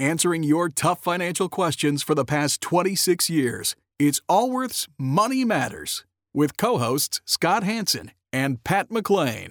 answering your tough financial questions for the past 26 years. It's Allworth's Money Matters with co hosts Scott Hanson and Pat McLean.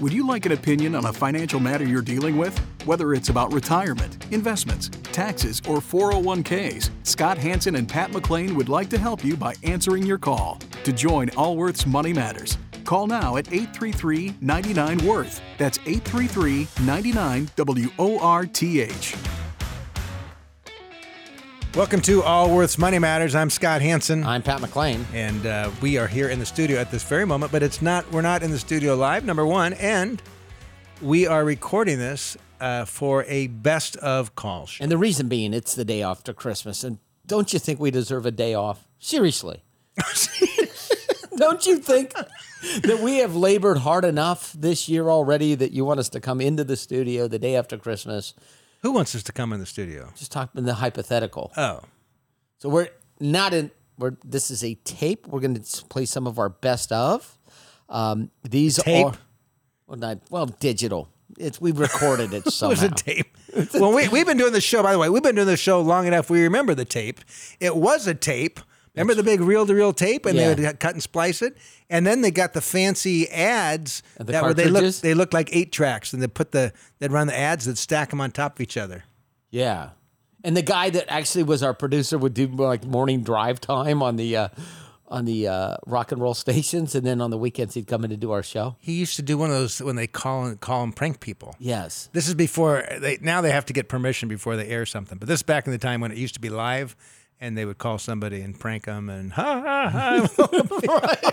Would you like an opinion on a financial matter you're dealing with? Whether it's about retirement, investments, taxes, or 401ks, Scott Hanson and Pat McLean would like to help you by answering your call. To join Allworth's Money Matters, call now at 833 99 Worth. That's 833 99 W O R T H. Welcome to Allworth's Money Matters. I'm Scott Hanson. I'm Pat McLean. And uh, we are here in the studio at this very moment, but it's not. We're not in the studio live. Number one, and we are recording this uh, for a best of call show. And the reason being, it's the day after Christmas, and don't you think we deserve a day off? Seriously, don't you think that we have labored hard enough this year already that you want us to come into the studio the day after Christmas? Who wants us to come in the studio? Just talk in the hypothetical. Oh, So we're not in. We're this is a tape. We're going to play some of our best of. Um, these Tape? are well, not well digital. It's we've recorded it it was a tape. well, we, we've been doing the show. By the way, we've been doing the show long enough. We remember the tape. It was a tape. Remember the big reel-to-reel tape, and Yeah. they would cut and splice it, and then they got the fancy ads the that were they look cartridges? they look like eight tracks, and they put the they'd run the ads that stack them on top of each other. Yeah. And the guy that actually was our producer would do like morning drive time on the uh, on the uh, rock and roll stations, and then on the weekends he'd come in to do our show. He used to do one of those when they call call them prank people. Yes. This is before they now they have to get permission before they air something. But this is back in the time when it used to be live, and they would call somebody and prank them and ha ha ha.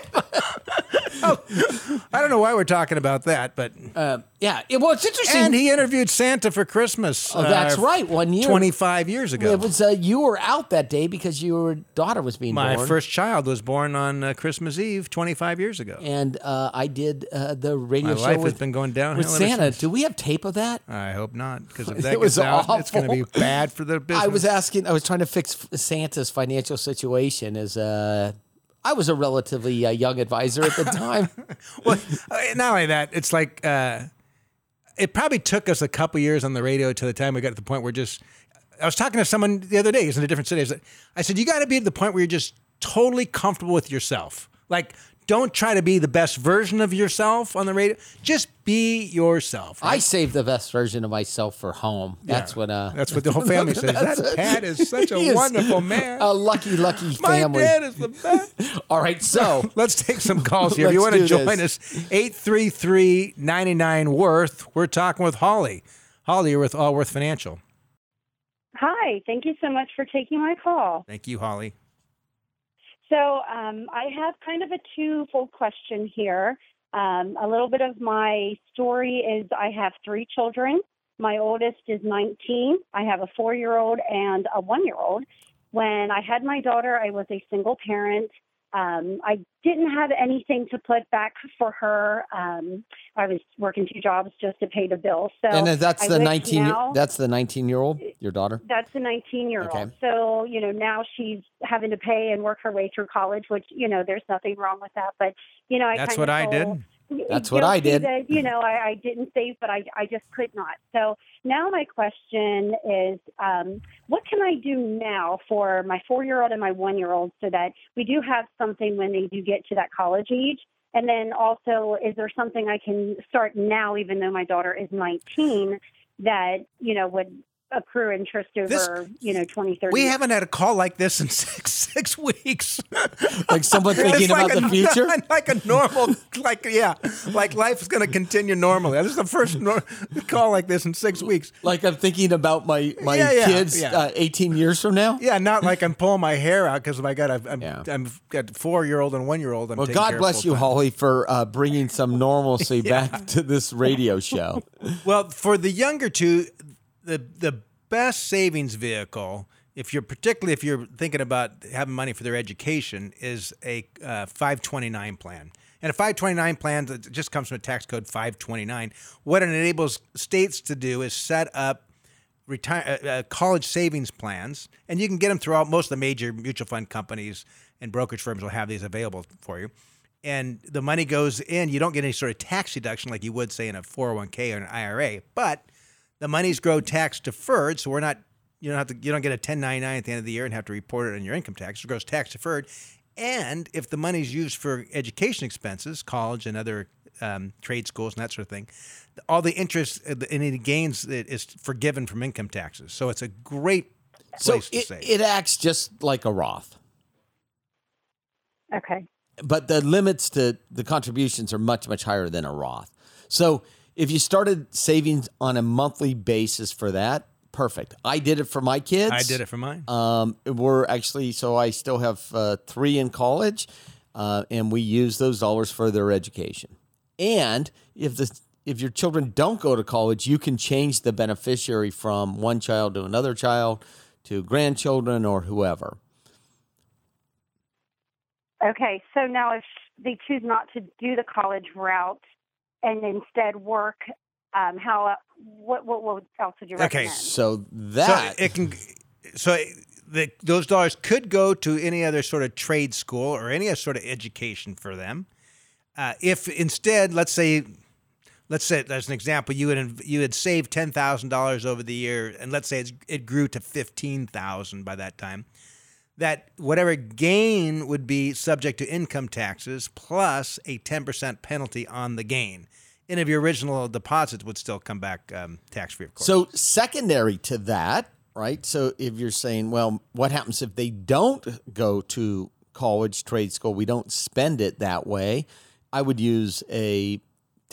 I don't know why we're talking about that, but Uh, yeah. It, well, it's interesting. and he interviewed Santa for Christmas. Oh, that's uh, right. One year. twenty five years ago. It was uh, you were out that day because your daughter was being born. My born. first child was born on uh, Christmas Eve, twenty five years ago. and uh, I did uh, the radio My show life has been going downhill with ever Santa. since. Do we have tape of that? I hope not, because if It that was gets out, it's going to awful. be bad for the business. I was asking. I was trying to fix Santa's financial situation as uh, I was a relatively uh, young advisor at the time. well, uh, not only that, it's like uh, it probably took us a couple years on the radio to the time we got to the point where just. I was talking to someone the other day. He's in a different city. I said, I said you got to be at the point where you're just totally comfortable with yourself. Like, don't try to be the best version of yourself on the radio. Just be yourself. I save the best version of myself for home. That's what. Uh, That's what the whole family says. That Pat is such a is wonderful man. A lucky, lucky family. My dad is the best. All right, so Let's take some calls here. if you want to join this. us, 833 99 Worth. We're talking with Holly. Holly, you're with Allworth Financial. Hi, thank you so much for taking my call. Thank you, Holly. So, um, I have kind of a twofold question here. Um, a little bit of my story is I have three children. My oldest is 19. I have a four year old and a one year old. When I had my daughter, I was a single parent. Um, I didn't have anything to put back for her. Um, I was working two jobs just to pay the bills. So and that's I the nineteen. now- That's the nineteen-year-old, your daughter. that's the 19 year old. Okay. So, you know, now she's having to pay and work her way through college, which, you know, there's nothing wrong with that. But, you know, I That's what of I did. That's what I did. That, you know, I, I didn't save, but I, I just could not. So now my question is, um, what can I do now for my four year old and my one year old so that we do have something when they do get to that college age? And then also, is there something I can start now, even though my daughter is 19, that, you know, would accrue interest over, This- you know, 20, 30 We haven't had a call like this in six six weeks. Like someone thinking like about the a, future. Like a normal, like yeah, like life is going to continue normally. This is the first nor- call like this in six weeks. Like I'm thinking about my my Yeah, yeah, kids yeah. Uh, 18 years from now. Yeah, not like I'm pulling my hair out because I got a, I'm, Yeah. I'm got four year old and one year old. I'm Well, God bless you, full-time. Holly, for uh, bringing some normalcy back to this radio show. Well, for the younger two, the the best savings vehicle, if you're particularly if you're thinking about having money for their education, is a uh, 529 plan. And a 529 plan that just comes from a tax code 529. What it enables states to do is set up retire uh, uh, college savings plans, and you can get them throughout most of the major mutual fund companies and brokerage firms will have these available for you. And the money goes in. You don't get any sort of tax deduction like you would say in a 401k or an IRA, but the monies grow tax deferred. So we're not you don't have to you don't get a 1099 at the end of the year and have to report it on your income tax. It grows tax deferred. And if the money's used for education expenses, college and other um, trade schools and that sort of thing, all the interest and any gains is forgiven from income taxes. So it's a great so place it, to save. it acts just like a Roth, Okay. but the limits to the contributions are much much higher than a Roth. So if you started savings on a monthly basis for that, perfect. I did it for my kids. I did it for mine. Um, we're actually so I still have uh, three in college, uh, and we use those dollars for their education. And if the if your children don't go to college, you can change the beneficiary from one child to another child, to grandchildren or whoever. Okay. So now, if they choose not to do the college route and instead work, um, how? What, what? What else would you recommend? Okay. So that so it can so the, those dollars could go to any other sort of trade school or any other sort of education for them. Uh, if instead, let's say, let's say as an example, you had you had saved ten thousand dollars over the year, and let's say it's, it grew to fifteen thousand by that time. That whatever gain would be subject to income taxes plus a ten percent penalty on the gain. And if your original deposits would still come back um, tax free, of course. So secondary to that, right? So if you're saying, well, what happens if they don't go to college, trade school? We don't spend it that way. I would use a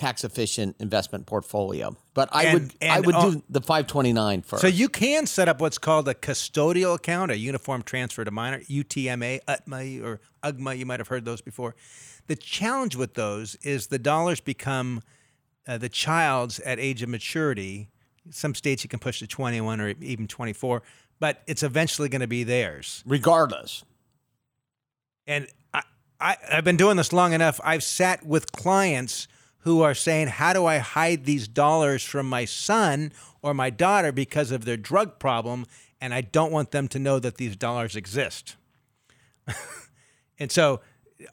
tax efficient investment portfolio, but I And- would I would do the 529 first. So you can set up what's called a custodial account, a uniform transfer to minor, UTMA, UTMA, or UGMA. You might have heard those before. The challenge with those is the dollars become uh, the child's at age of maturity. Some states you can push to 21 or even 24, but it's eventually going to be theirs. regardless. And I, I, I've been doing this long enough. I've sat with clients who are saying, How do I hide these dollars from my son or my daughter because of their drug problem? And I don't want them to know that these dollars exist. and so,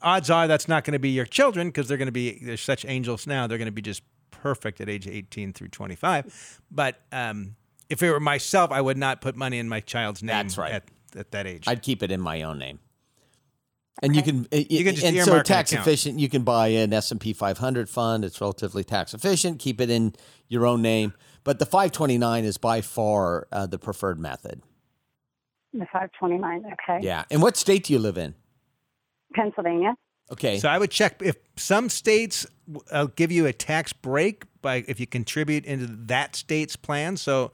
odds are that's not going to be your children because they're going to be, they're such angels now, they're going to be just perfect at age 18 through 25. But um, if it were myself, I would not put money in my child's name That's right. at, at that age. I'd keep it in my own name. And you can, You can just and so earmark an tax efficient. You can buy an S and P 500 fund. It's relatively tax efficient. Keep it in your own name. But the 529 is by far uh, the preferred method. The 529. Okay. Yeah. And what state do you live in? Pennsylvania. Okay. So I would check if some states uh, give you a tax break by if you contribute into that state's plan. So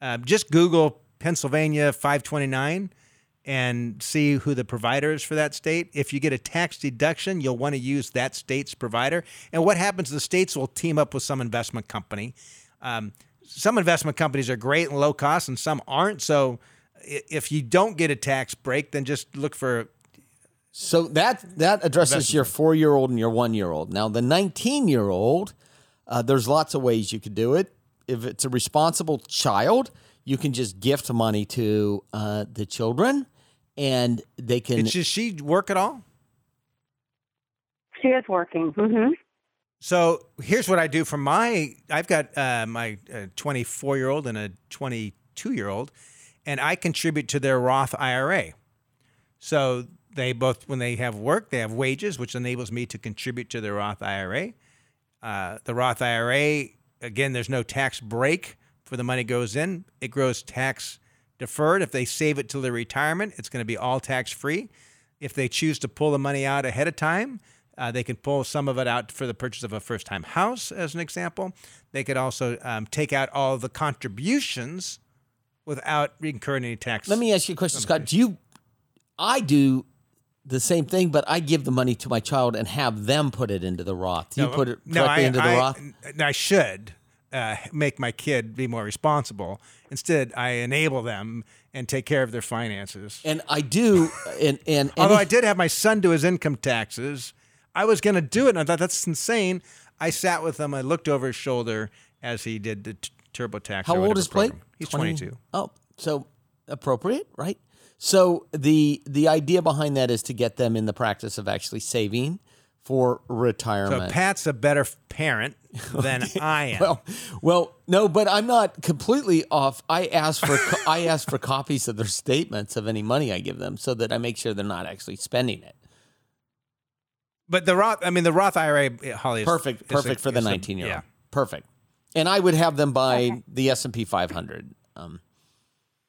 uh, just Google Pennsylvania 529 and see who the provider is for that state. If you get a tax deduction, you'll want to use that state's provider. And what happens? The states will team up with some investment company. Um, some investment companies are great and low cost, and some aren't. So if you don't get a tax break, then just look for So that that addresses your four year old and your one year old. Now the nineteen year old, uh, there's lots of ways you could do it. If it's a responsible child, you can just gift money to uh, the children, and they can. Does she work at all? She is working. hmm So here's what I do for my. I've got uh, my 24 year old and a 22 year old, and I contribute to their Roth IRA. So they both, when they have work, they have wages, which enables me to contribute to their Roth IRA. Uh, the Roth IRA, again, there's no tax break for the money goes in. It grows tax deferred. If they save it till their retirement, it's going to be all tax free. If they choose to pull the money out ahead of time, uh, they can pull some of it out for the purchase of a first time house, as an example. They could also um, take out all the contributions without incurring any tax. Let me ask you a question, Scott. Do you? I do the same thing, but I give the money to my child and have them put it into the Roth. You No, put it no, directly I- into the I- Roth? I should uh, make my kid be more responsible. Instead, I enable them and take care of their finances. And I do, and and, and Although I did have my son do his income taxes, I was going to do it, and I thought that's insane. I sat with him. I looked over his shoulder as he did the t- TurboTax. How old is Blake? He's 20 22. Oh, so appropriate, right? So the the idea behind that is to get them in the practice of actually saving for So retirement. Pat's a better parent than I am. well, well, no, but I'm not completely off. I ask for I ask for copies of their statements of any money I give them, so that I make sure they're not actually spending it. but the Roth, I mean, the Roth IRA, Holly, is Perfect, is perfect a- for the is a- 19 year old. Yeah. Perfect. And I would have them buy the S and P 500. Um,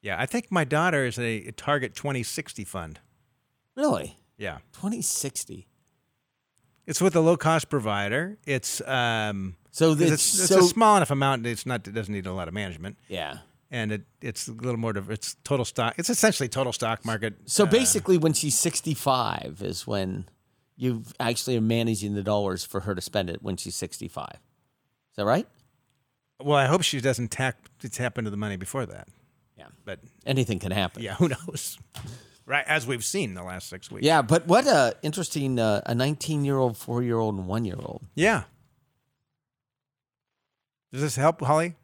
Yeah. I think my daughter is a, a Target 2060 fund. really, Yeah. 2060. It's with a low cost provider. It's, um, So it's, it's so a small enough amount. It's not, it doesn't need a lot of management. yeah. And it, it's a little more, it's total stock. It's essentially total stock market. So uh, basically, when she's 65 is when you actually are managing the dollars for her to spend it when she's 65. Is that right? well, I hope she doesn't tap, tap into the money before that. Yeah. But Anything can happen. yeah, who knows? Right. As we've seen the last six weeks. Yeah, but what a interesting uh, a 19 year old, four year old, and one year old. Yeah. Does this help, Holly?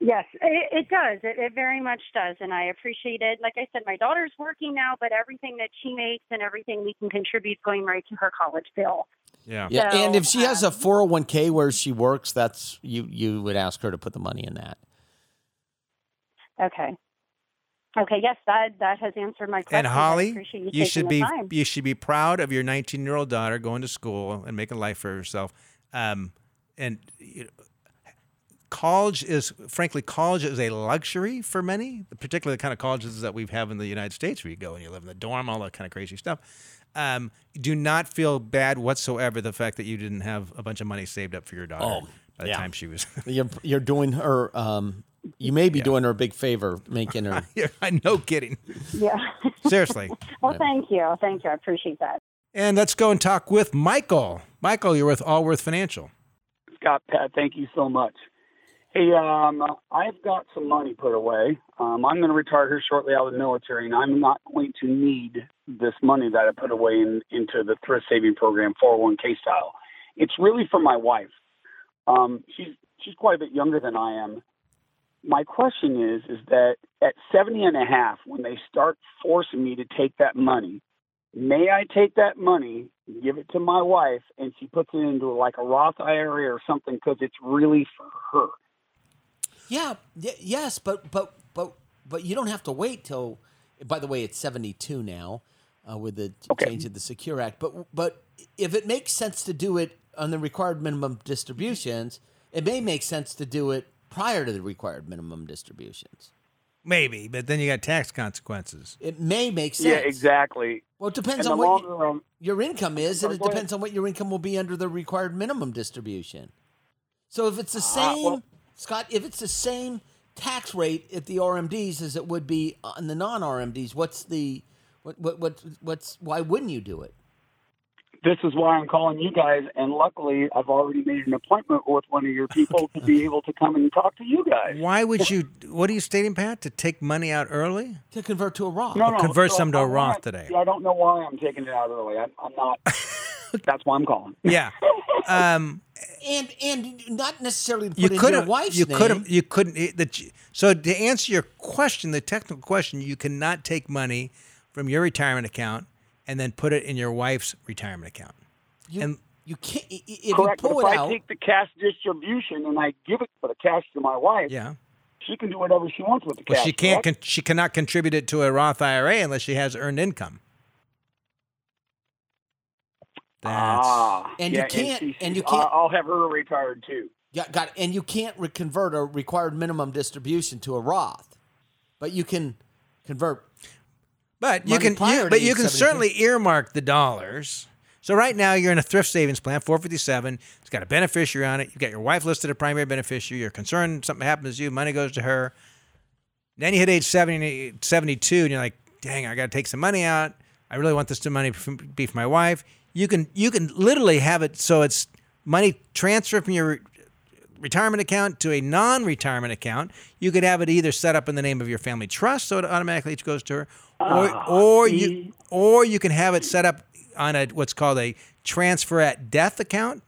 Yes, it, it does. It, it very much does, and I appreciate it. Like I said, my daughter's working now, but everything that she makes and everything we can contribute going right to her college bill. Yeah. Yeah, So, and if she has a um, 401k where she works, that's you you would ask her to put the money in that. Okay. Okay. Yes, that that has answered my question. And Holly, you, you should be time. you should be proud of your 19 year old daughter going to school and making a life for herself. Um, and you know, college is frankly college is a luxury for many, particularly the kind of colleges that we have in the United States, where you go and you live in the dorm, all that kind of crazy stuff. Um, do not feel bad whatsoever the fact that you didn't have a bunch of money saved up for your daughter Oh, by the yeah. time she was. You're you're doing her. Um, you may be doing her a big favor, making her. yeah, no kidding. yeah. Seriously. well, thank you. Thank you. I appreciate that. And let's go and talk with Michael. Michael, you're with Allworth Financial. Scott, Pat, thank you so much. Hey, um, I've got some money put away. Um, I'm going to retire here shortly out of the military, and I'm not going to need this money that I put away in, into the thrift saving program, 401k style. It's really for my wife. Um, she's she's quite a bit younger than I am. My question is, is that at 70 and a half, when they start forcing me to take that money, may I take that money, give it to my wife, and she puts it into like a Roth IRA or something because it's really for her? Yeah, y- yes, but but but but you don't have to wait till. By the way, it's seventy two now uh, with the Okay. change of the Secure Act. But but if it makes sense to do it on the required minimum distributions, it may make sense to do it prior to the required minimum distributions. Maybe, but then you got tax consequences. It may make sense. Yeah, exactly. Well, it depends on what longer run, your income is, and it go ahead. depends on what your income will be under the required minimum distribution. So if it's the Ah, same, well- Scott, if it's the same tax rate at the RMDs as it would be on the non-RMDs, what's the what what what what's why wouldn't you do it? This is why I'm calling you guys, and luckily I've already made an appointment with one of your people to be able to come and talk to you guys. Why would you? What are you stating, Pat? To take money out early? To convert to a Roth. No, no, convert so some to a Roth want- today. I don't know why I'm taking it out early. I'm, I'm not. that's why I'm calling. Yeah. Um, And and not necessarily to put you in your couldn't. wife's You name. couldn't. You couldn't. it- The, so to answer your question, the technical question, you cannot take money from your retirement account and then put it in your wife's retirement account. You, and- you can't i- i- if Correct. you But if it I out. take the cash distribution and I give it for the cash to my wife, Yeah. she can do whatever she wants with the Well, cash. she can't. Con- she cannot contribute it to a Roth IRA unless she has earned income. That's, ah, And you can't- she- and you can't- I'll I'll have her retired too. Yeah, got it. And you can't re- convert a required minimum distribution to a Roth, but you can convert. But you can, you, but you can certainly earmark the dollars. So right now you're in a thrift savings plan, 457. It's got a beneficiary on it. You've got your wife listed as a primary beneficiary. You're concerned something happens to you, money goes to her. Then you hit age 70, 72 and you're like, dang, I got to take some money out. I really want this to money be for my wife. You can you can literally have it so it's money transferred from your retirement account to a non-retirement account. You could have it either set up in the name of your family trust, so it automatically goes to her, or Ah, or you or you can have it set up on a what's called a transfer at death account,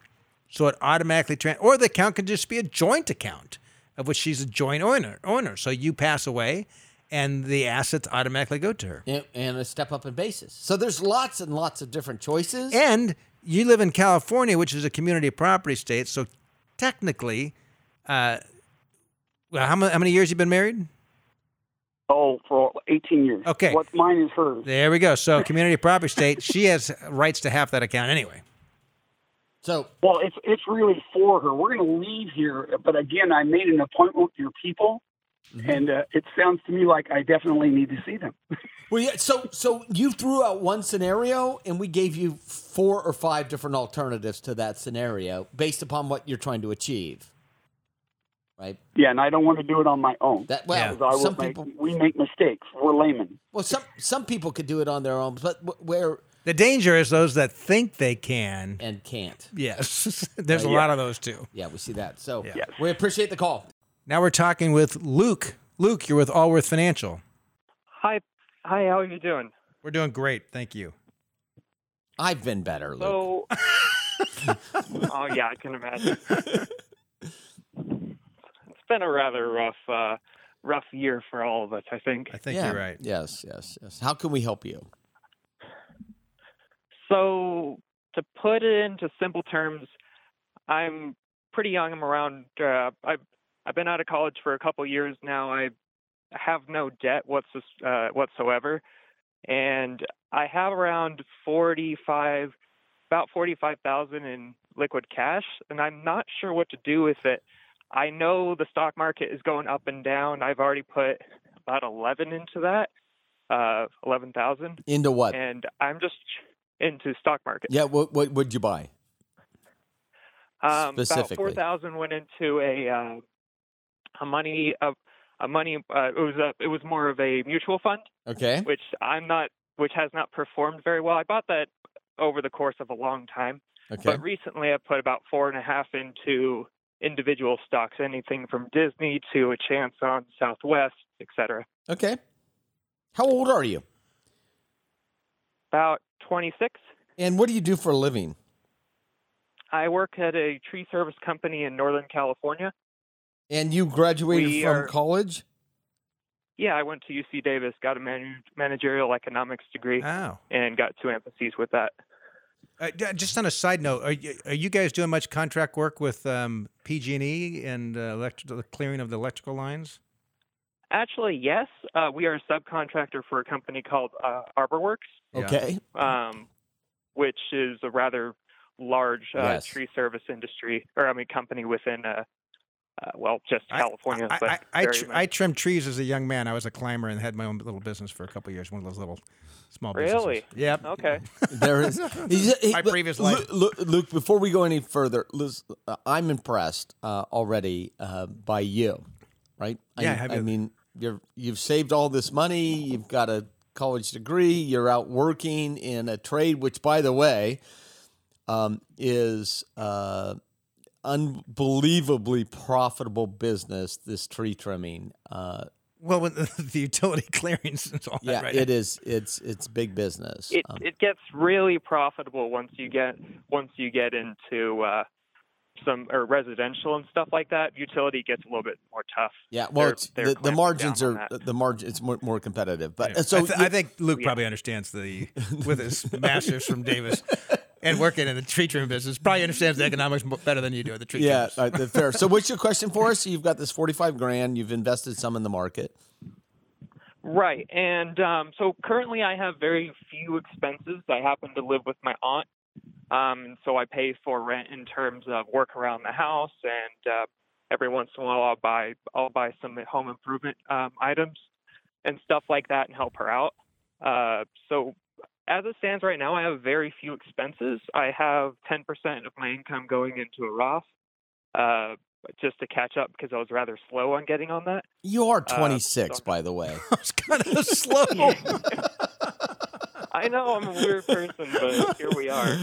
so it automatically tran or the account can just be a joint account of which she's a joint owner. Owner, so you pass away, and the assets automatically go to her. and, and a step up in basis. So there's lots and lots of different choices. And you live in California, which is a community property state, so technically, uh, well, how many, how many years you been married? Oh, for 18 years. Okay. What's mine is hers. There we go. So community property state, she has rights to half that account anyway. so Well, it's it's really for her. We're going to leave here, but again, I made an appointment with your people, and uh, it sounds to me like I definitely need to see them. well, yeah, so so you threw out one scenario, and we gave you four or five different alternatives to that scenario based upon what you're trying to achieve. Right. yeah, and I don't want to do it on my own. That well, Yeah. 'Cause I some make, people. we make mistakes. We're laymen. Well, some some people could do it on their own, but where The danger is those that think they can. and can't. Yes, there's a Uh, yeah. lot of those too. Yeah, we see that. So Yeah. Yes. we appreciate the call. Now we're talking with Luke. Luke, you're with Allworth Financial. Hi, hi. How are you doing? We're doing great, thank you. I've been better, Luke. So, oh yeah, I can imagine. It's been a rather rough, uh, rough year for all of us. I think. I think yeah. you're right. Yes, yes, yes. How can we help you? So, to put it into simple terms, I'm pretty young. I'm around. Uh, I've I've been out of college for a couple years now. I have no debt what's uh, whatsoever, and I have around forty-five, about forty-five thousand in liquid cash, and I'm not sure what to do with it. I know the stock market is going up and down. I've already put about eleven into that, uh, eleven thousand Into what? and I'm just into stock market. yeah, what what would you buy? Um, about specifically. four thousand went into a uh, a money a, a money uh, it was a it was more of a mutual fund, Okay. which I'm not which has not performed very well. I bought that over the course of a long time, Okay. but recently I put about four and a half into individual stocks, anything from Disney to a chance on Southwest, etc. Okay. How old are you? About twenty six. And what do you do for a living? I work at a tree service company in Northern California. And you graduated We from are- college? Yeah, I went to UC Davis, got a man- managerial economics degree, Oh. and got two emphases with that. Uh, just on a side note, are you, are you guys doing much contract work with um, PG&E and uh, elect- the clearing of the electrical lines? Actually, yes, uh, we are a subcontractor for a company called uh, ArborWorks, Okay. um, which is a rather large uh, Yes. tree service industry, or I mean, company within, uh, well, just California. I, but I, I, tr- I trimmed trees as a young man. I was a climber and had my own little business for a couple years. One of those little small businesses. Really? Yep. okay. There is He's- he- My previous life. Lu- Luke, before we go any further, Liz, uh, I'm impressed uh, already uh, by you, right? Yeah, I, have I mean, you're you've saved all this money. You've got a college degree. You're out working in a trade, which, by the way, um, is uh, unbelievably profitable business. This tree trimming. Uh, Well, when the, the utility clearings and all yeah, that, right? it is. It's it's big business. It Um, it gets really profitable once you get once you get into uh, some or residential and stuff like that. Utility gets a little bit more tough. Yeah, well, they're- it's, they're the, the margins are the margin. It's more, more competitive, but Yeah. so I, th- you- I think Luke Yeah. probably understands the with his master's from Davis and working in the tree trimming business. Probably understands the economics better than you do at the tree yeah, trimmers. all right, fair. So, what's your question for us? You've got this forty-five grand. You've invested some in the market. Right. And um, so currently I have very few expenses. I happen to live with my aunt. Um, and so I pay for rent in terms of work around the house and uh, every once in a while I'll buy I'll buy some home improvement um, items and stuff like that and help her out. Uh, so as it stands right now, I have very few expenses. I have 10% of my income going into a Roth uh, just to catch up because I was rather slow on getting on that. You are Uh, twenty-six, so- by the way. I was kind of slow. I know I'm a weird person, but here we are.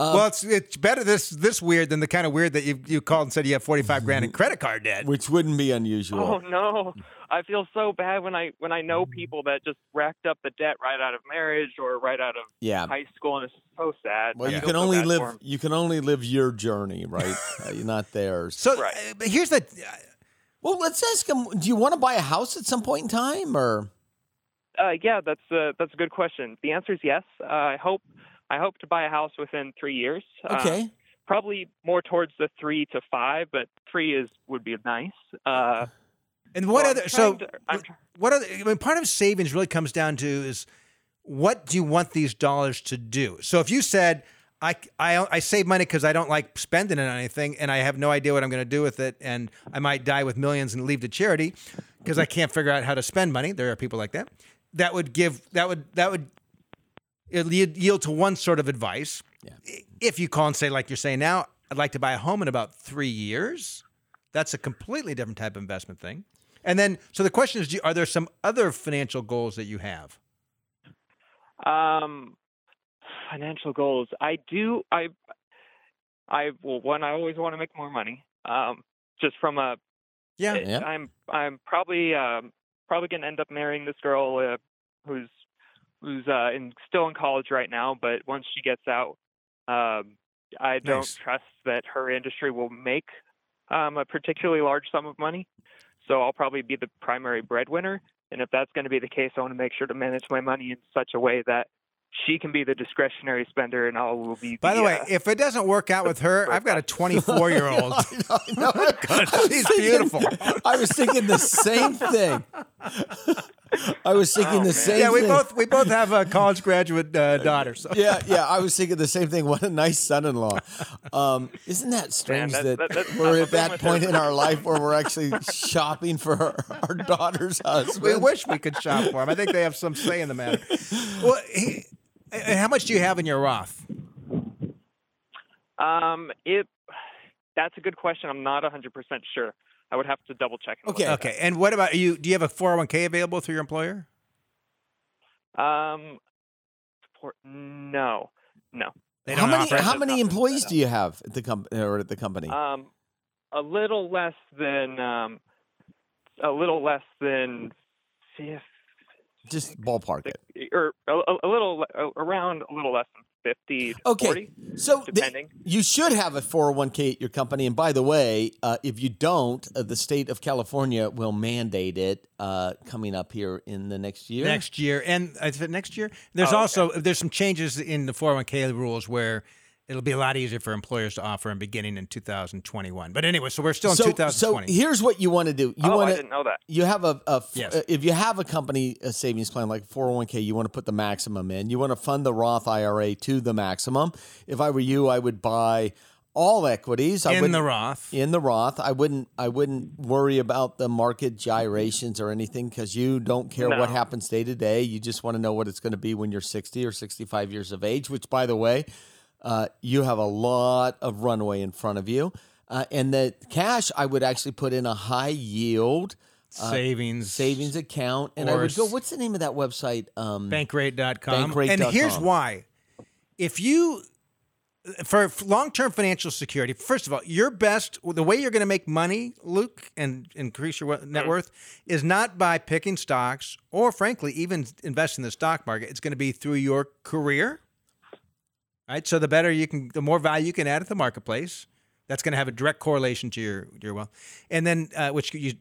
Um, well, it's it's better this this weird than the kind of weird that you you called and said you have forty five grand in credit card debt. which wouldn't be unusual. Oh no, I feel so bad when I when I know people that just racked up the debt right out of marriage or right out of yeah. high school, and it's so sad. Well, I you can so only live. You can only live your journey, right? uh, you're not theirs. So Right. uh, but here's the. Uh, Well, let's ask him. Do you want to buy a house at some point in time, or Uh, yeah, that's a that's a good question. The answer is yes. Uh, I hope I hope to buy a house within three years. Uh, okay? probably more towards the three to five, but three is would be nice. Uh, And what so I'm other so to- I'm what other I mean, part of savings really comes down to is what do you want these dollars to do? So if you said I, I, I save money because I don't like spending it on anything and I have no idea what I'm going to do with it and I might die with millions and leave to charity because I can't figure out how to spend money. There are people like that. That would give that would that would yield yield to one sort of advice. Yeah. If you call and say like you're saying now, I'd like to buy a home in about three years. That's a completely different type of investment thing. And then, so the question is, are there some other financial goals that you have? Um, financial goals. I do. I. I well, one. I always want to make more money. Um, just from a. Yeah. Yeah. I'm. I'm probably. Um, probably gonna end up marrying this girl uh, who's who's uh, in still in college right now. But once she gets out, um, I don't Nice. trust that her industry will make um, a particularly large sum of money. So I'll probably be the primary breadwinner. And if that's going to be the case, I want to make sure to manage my money in such a way that she can be the discretionary spender and I will be. By the way, uh, if it doesn't work out with her, I've got a 24 year old. I know, I know. She's beautiful. I was thinking the same thing. I was thinking Oh, the man. same Yeah, we thing. both we both have a college graduate uh, daughter. So yeah, yeah. I was thinking the same thing. What a nice son-in-law. Um, isn't that strange that- that, that- that's we're at that point her. in our life where we're actually shopping for our, our daughter's husband? we wish we could shop for him. I think they have some say in the matter. Well, he, and how much do you have in your Roth? um, it that's a good question. I'm not 100% sure. I would have to double check. and Okay. at Okay, and what about you? Do you have a 401k available through your employer? Um, support? No, no. They how many how many employees do you have at the company or at the company? Um, a little less than um, a little less than fifth, Just ballpark it. or a, a- a little le- around a little less than 50 Okay, 40. so the- depending. you should have a 401k at your company. And by the way, uh, if you don't, uh, the state of California will mandate it uh, coming up here in the next year. next year and I next year there's Oh, okay. also there's some changes in the 401k rules where it'll be a lot easier for employers to offer them beginning in 2021 but anyway so we're still in so, so here's what you want to do. You oh, want I to didn't know that. you have a Yes. uh, if you have a company a savings plan like 401k you want to put the maximum in. You want to fund the roth ira to the maximum. If i were you i would buy all equities. I in the roth. In the roth. I wouldn't i wouldn't worry about the market gyrations or anything because you don't care what happens day to day. You just want to know what it's going to be when you're 60 or 65 years of age which by the way uh, you have a lot of runway in front of you. Uh, and the cash i would actually put in a high yield savings. savings account. And i would go what's the name of that website um bankrate.com Bankrate and here's why. If you for long-term financial security first of all your best the way you're going to make money luke and increase your net worth is not by picking stocks or frankly even investing in the stock market. It's going to be through your career right so the better you can the more value you can add at the marketplace that's going to have a direct correlation to your your wealth and then uh, which you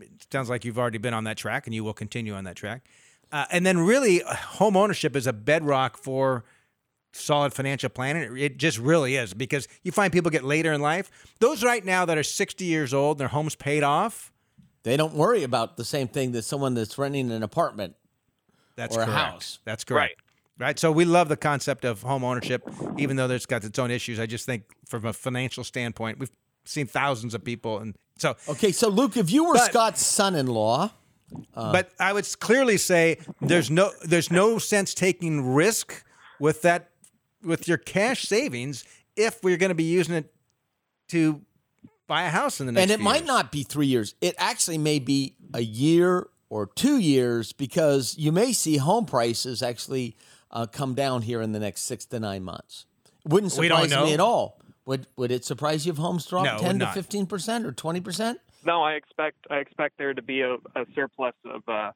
it sounds like you've already been on that track and you will continue on that track uh, and then really uh, home ownership is a bedrock for solid financial planning it, it just really is because you find people get later in life those right now that are 60 years old their home's paid off they don't worry about the same thing that someone that's renting an apartment That's Or a correct. house. That's correct. Right. So we love the concept of home ownership, even though it's got its own issues. I just think from a financial standpoint, we've seen thousands of people, and so. okay so luke if you were But- scott's son-in-law uh, but I would clearly say there's no there's no sense taking risk with that with your cash savings if we're going to be using it to buy a house in the next. and it might years. not be three years. It actually may be a year or two years because you may see home prices actually uh, come down here in the next six to nine months. Wouldn't surprise me at all. Would Would it surprise you if homes drop No, ten to fifteen percent or twenty percent? No, I expect I expect there to be a, a surplus of uh,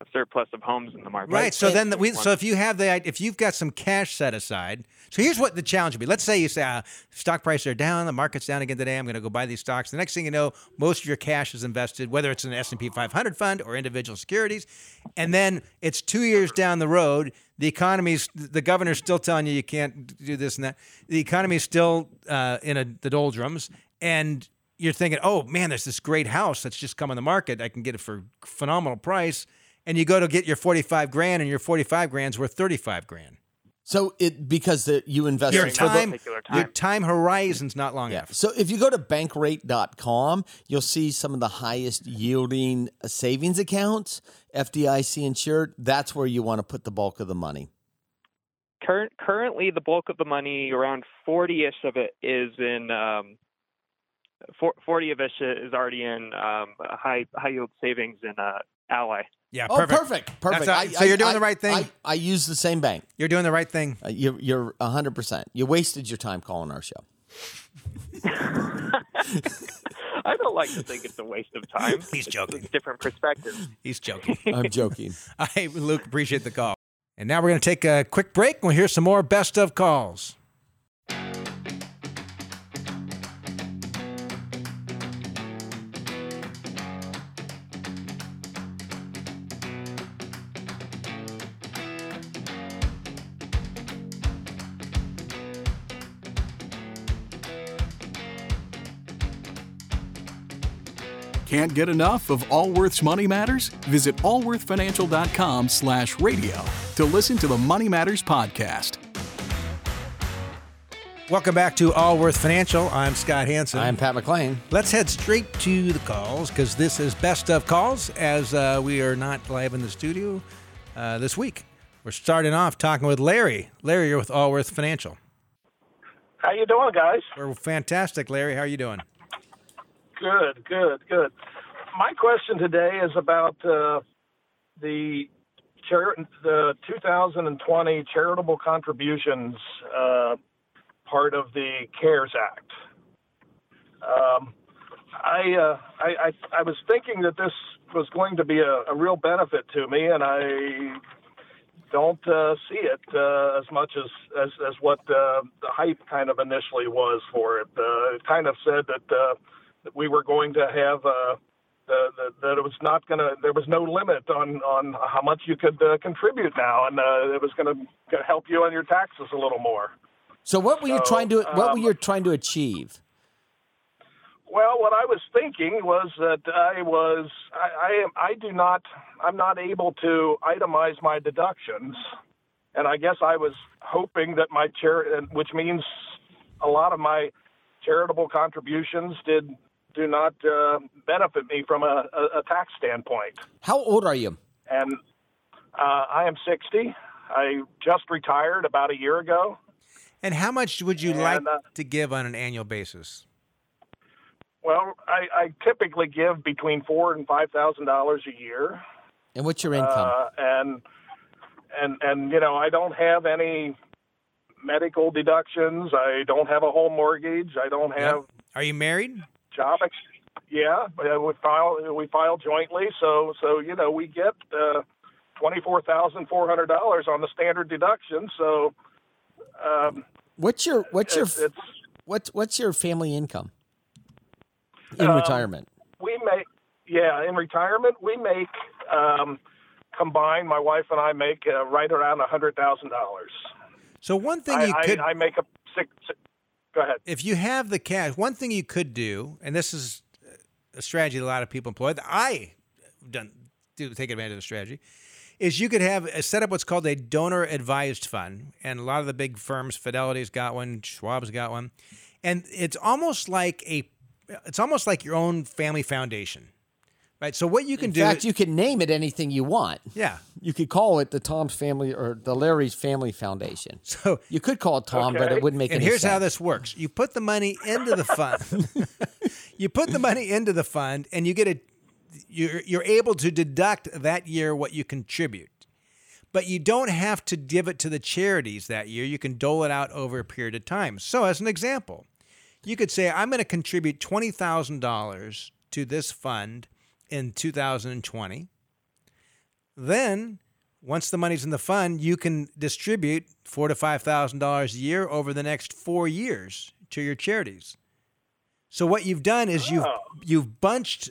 a surplus of homes in the market. Right. So then the, we so if you have the if you've got some cash set aside. So here's what the challenge would be. Let's say you say uh, stock prices are down, the market's down again today. I'm going to go buy these stocks. The next thing you know, most of your cash is invested, whether it's in an S&P 500 fund or individual securities, and then it's two years down the road. The economy's the governor's still telling you you can't do this and that. The economy's still uh, in a, the doldrums, and you're thinking, oh man, there's this great house that's just come on the market. I can get it for phenomenal price. And you go to get your 45 grand, and your 45 grand's worth 35 grand. So it because the, you invest Your for the- time, your time. time horizon's not long Yeah. enough. So if you go to bankrate.com, you'll see some of the highest yielding uh, savings accounts, FDIC insured. That's where you want to put the bulk of the money. Current, currently, the bulk of the money, around 40-ish of it, is in um, 40 of it is already in um, high high yield savings in uh, Ally. Yeah, Oh, perfect. Perfect. That's how- so you're doing I- the right thing? I, I use the same bank. You're doing the right thing. Uh, you're, you're 100%. You wasted your time calling our show. I don't like to think it's a waste of time. He's joking. It's different perspectives. He's joking. I'm joking. I, Luke, appreciate the call. And now we're going to take a quick break. We'll hear some more best of calls. Can't get enough of Allworth's Money Matters? Visit allworthfinancial.com slash radio to listen to the Money Matters podcast. Welcome back to Allworth Financial. I'm Scott Hanson. I'm Pat McLean. Let's head straight to the calls because this is best of calls as uh, we are not live in the studio uh, this week. We're starting off talking with Larry. Larry, you're with Allworth Financial. How you doing, guys? We're fantastic, Larry. How are you doing? Good, good, good. My question today is about uh, the the 2020 charitable contributions uh, part of the CARES Act. Um, I, uh, I, I I was thinking that this was going to be a, a real benefit to me, and I don't uh, see it uh, as much as as, as what uh, the hype kind of initially was for it. Uh, it kind of said that. Uh, we were going to have uh, the, the, that it was not going to there was no limit on on how much you could uh, contribute now, and uh, it was going to help you on your taxes a little more. So what were you trying to what were um, you trying to achieve? Well, what I was thinking was that I was I, I am I do not I'm not able to itemize my deductions, and I guess I was hoping that my chair, which means a lot of my charitable contributions did do not uh, benefit me from a, a, a tax standpoint. How old are you? and uh, I am 60. I just retired about a year ago. And how much would you And, like uh, to give on an annual basis? Well, I, I typically give between four and five thousand dollars a year, And what's your income? uh, and and and you know I don't have any medical deductions. I don't have a home mortgage. I don't have Are you married? Job. Yeah, we file we file jointly, so so you know we get uh, twenty four thousand four hundred dollars on the standard deduction. So um, what's your what's your it's, it's what's what's your family income in Um, retirement? we make yeah in retirement we make um, combined my wife and I make uh, right around a hundred thousand dollars. So one thing I, you could I, I make a six, six. Go ahead. if you have the cash, one thing you could do, and this is a strategy that a lot of people employ, that I done do take advantage of the strategy, is you could have a, set up what's called a donor advised fund, and a lot of the big firms, Fidelity's got one, Schwab's got one, and it's almost like a, it's almost like your own family foundation, right? So what you can In do, In fact, you can name it anything you want. yeah. You could call it the Tom's Family or the Larry's Family Foundation. So You could call it Tom, but it wouldn't make and any here's sense. how this works you put the money into the fund you put the money into the fund and you get a you're, you're able to deduct that year what you contribute but you don't have to give it to the charities that year you can dole it out over a period of time so as an example you could say i'm going to contribute $20000 to this fund in 2020 Then, once the money's in the fund, you can distribute four to five thousand dollars a year over the next four years to your charities. So what you've done is you've Oh. you've bunched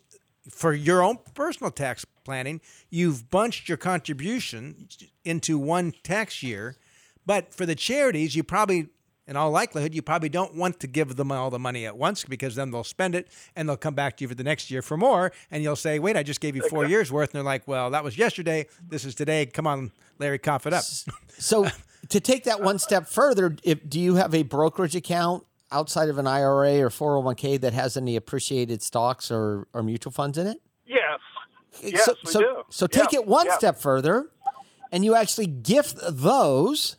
for your own personal tax planning. You've bunched your contribution into one tax year, but for the charities, you probably, in all likelihood, you probably don't want to give them all the money at once because then they'll spend it and they'll come back to you for the next year for more, and you'll say, "Wait, I just gave you four years worth," and they're like, "Well, that was yesterday. This is today. Come on, Larry, cough it up." So to take that one step further, if, do you have a brokerage account outside of an IRA or 401k that has any appreciated stocks or, or mutual funds in it? Yes. Yes, so, we so, do. so take Yeah, it one yeah. step further and you actually gift those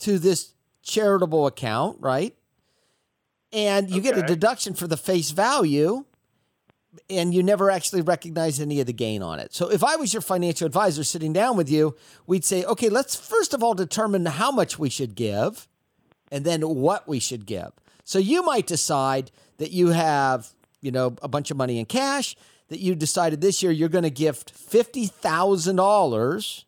to this charitable account, right? And you get a deduction for the face value and you never actually recognize any of the gain on it. So if I was your financial advisor sitting down with you, we'd say, okay, let's first of all determine how much we should give and then what we should give. So you might decide that you have, you know, a bunch of money in cash that you decided this year you're going to gift $50,000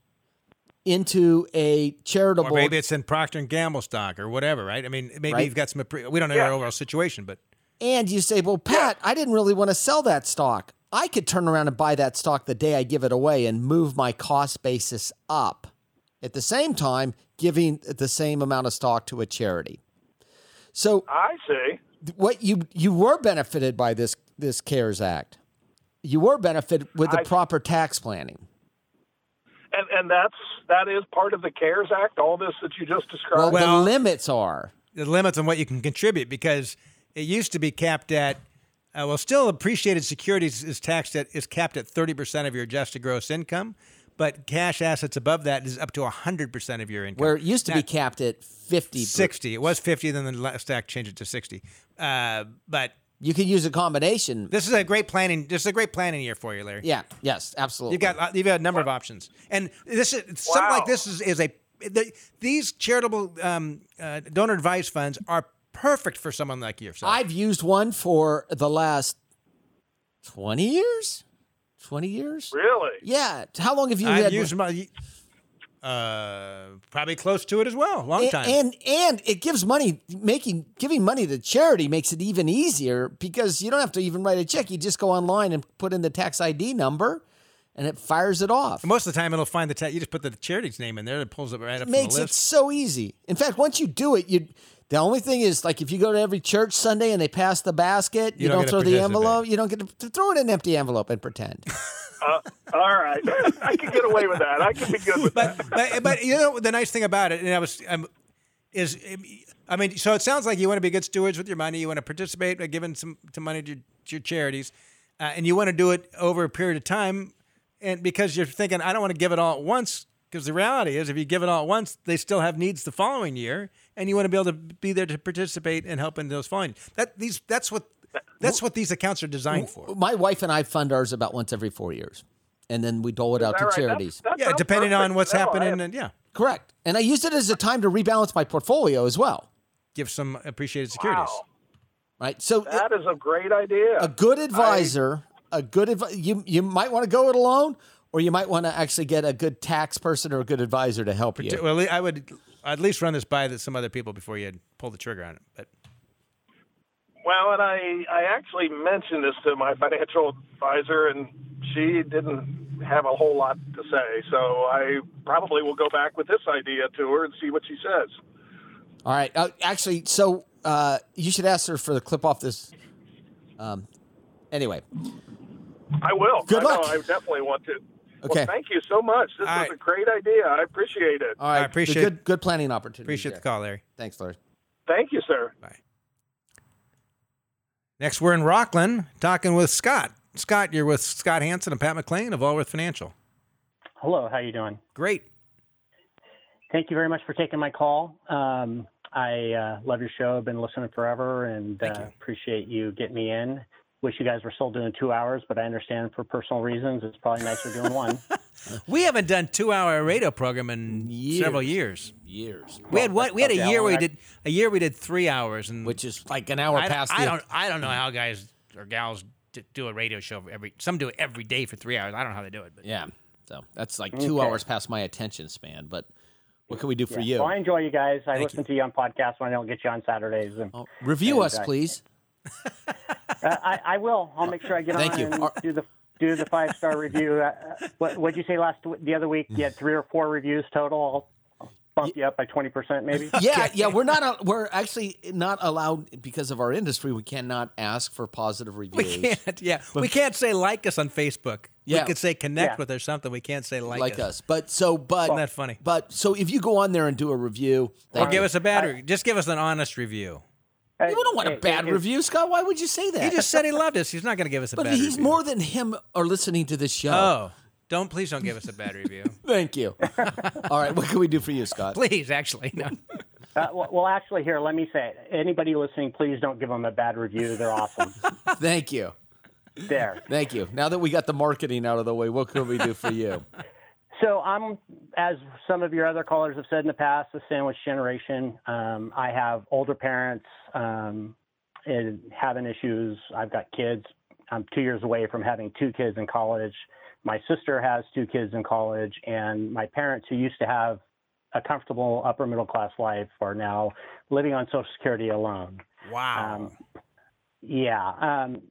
into a charitable Or maybe it's in Procter and Gamble stock or whatever, right? I mean, maybe Right. you've got some. We don't know Yeah. your overall situation, but and you say, "Well, Pat, I didn't really want to sell that stock. I could turn around and buy that stock the day I give it away and move my cost basis up. At the same time, giving the same amount of stock to a charity." So I see. what you you were benefited by this this CARES Act. You were benefited with the I- proper tax planning. And and that's that is part of the CARES Act. All this that you just Well, described. Well- the limits are the limits on what you can contribute because it used to be capped at uh, well still appreciated securities is taxed at is capped at 30% of your adjusted gross income but cash assets above that is up to 100% of your income where it used to Now, be capped at 50 60 it was 50 then the last act changed it to 60 uh, but You could use a combination. this is a great planning this is a great planning year for you larry Yeah, yes, absolutely. You've got you've got a number of options, and this is something like this is is a the, these charitable um, uh, donor advised funds are perfect for someone like yourself. I've used one for the last 20 years? 20 years? really? Yeah. How long have you I've had used my, uh, probably close to it as well. Long and, time. and and it gives money making giving money to charity makes it even easier because you don't have to even write a check. You just go online and put in the tax ID number and it fires it off. Most of the time, it'll find the tax. you just put the charity's name in there, and it pulls it right up It makes it so easy. In fact, once you do it, you the only thing is like if you go to every church Sunday and they pass the basket, you, You don't don't, throw the envelope. You don't get to, to throw it in an empty envelope and pretend. Uh, all right. I can get away with that. I can be good with that. but but you know the nice thing about it, and I was um, is I mean, so it sounds like you want to be good stewards with your money. You want to participate by giving some to money to your, to your charities, uh, and you want to do it over a period of time, and because you're thinking, I don't want to give it all at once. Because the reality is, if you give it all at once, they still have needs the following year, and you want to be able to be there to participate and help in those following. That these that's what that's what these accounts are designed for. My wife and I fund ours about once every four years, and then we dole it out to right, that's- charities. Yeah, sounds depending on what's No, happening, am- and yeah, Correct. And I used it as a time to rebalance my portfolio as well. give some appreciated securities. Wow. Right. So That is a great idea. a good advisor, a good advi- you you might want to go it alone, or you might want to actually get a good tax person or a good advisor to help you. Well, I would at least run this by some other people before you pull the trigger on it. But Well, and I I actually mentioned this to my financial advisor, and she didn't have a whole lot to say. So I probably will go back with this idea to her and see what she says. All right. Uh, actually, so uh, you should ask her for the clip off this. Um, anyway, I will. Good I know, luck. I definitely want to. Okay. Well, thank you so much. This All was right. a great idea. I appreciate it. all right. I appreciate- good good planning opportunity. appreciate the call, Larry. Thanks, Larry. Thank you, sir. Bye. Next, we're in Rockland talking with Scott. Scott, you're with Scott Hanson and Pat McLean of Allworth Financial. Hello, how you doing? Great. Thank you very much for taking my call. Um, I uh, love your show. I've been listening forever, and Thank uh, you. appreciate you getting me in. Wish you guys were still doing two hours, but I understand for personal reasons it's probably nicer doing one. We haven't done two-hour radio program in Years. several years. Years. We had what? We had a year where we did a year we did three hours, and Which is like an hour I, past I the. don't I don't know how guys or gals do a radio show every. Some do it every day for three hours. I don't know how they do it, but Yeah. So that's like two Okay. hours past my attention span. But what can we do for Yeah. you? Well, I enjoy you guys. I Thank listen to you on podcasts when I don't get you on Saturdays. And, Oh, review and, us, uh, please. Uh, I, I will. I'll make sure I get Thank on you. and Are- do the do the five star review. Uh, uh, what what'd you say last the other week? You had three or four reviews total. I'll bump you up by twenty percent, maybe. Yeah, yeah, we're not. a- We're actually not allowed because of our industry. We cannot ask for positive reviews. We can't. Yeah, we can't say like us on Facebook. Yeah. we could say connect Yeah. with or something. We can't say like, like us. But so, but Isn't that funny? But so, if you go on there and do a review, Or give you. us a bad. re- just give us an honest review. Hey, You don't want a hey, bad hey, review, Scott. Why would you say that? He just said he loved us. He's not going to give us a but bad he's review. more than him or listening to this show. Oh, don't please don't give us a bad review. Thank you. All right, what can we do for you, Scott? please, actually, no. Uh, well, well, actually, here, let me say, it. anybody listening, please don't give them a bad review. They're awesome. Thank you. there. Thank you. Now that we got the marketing out of the way, what can we do for you? So I'm, as some of your other callers have said in the past, the sandwich generation. Um, I have older parents um, and having issues. I've got kids. I'm two years away from having two kids in college. My sister has two kids in college, and my parents, who used to have a comfortable upper middle class life, are now living on Social Security alone. Wow. Um, yeah, um,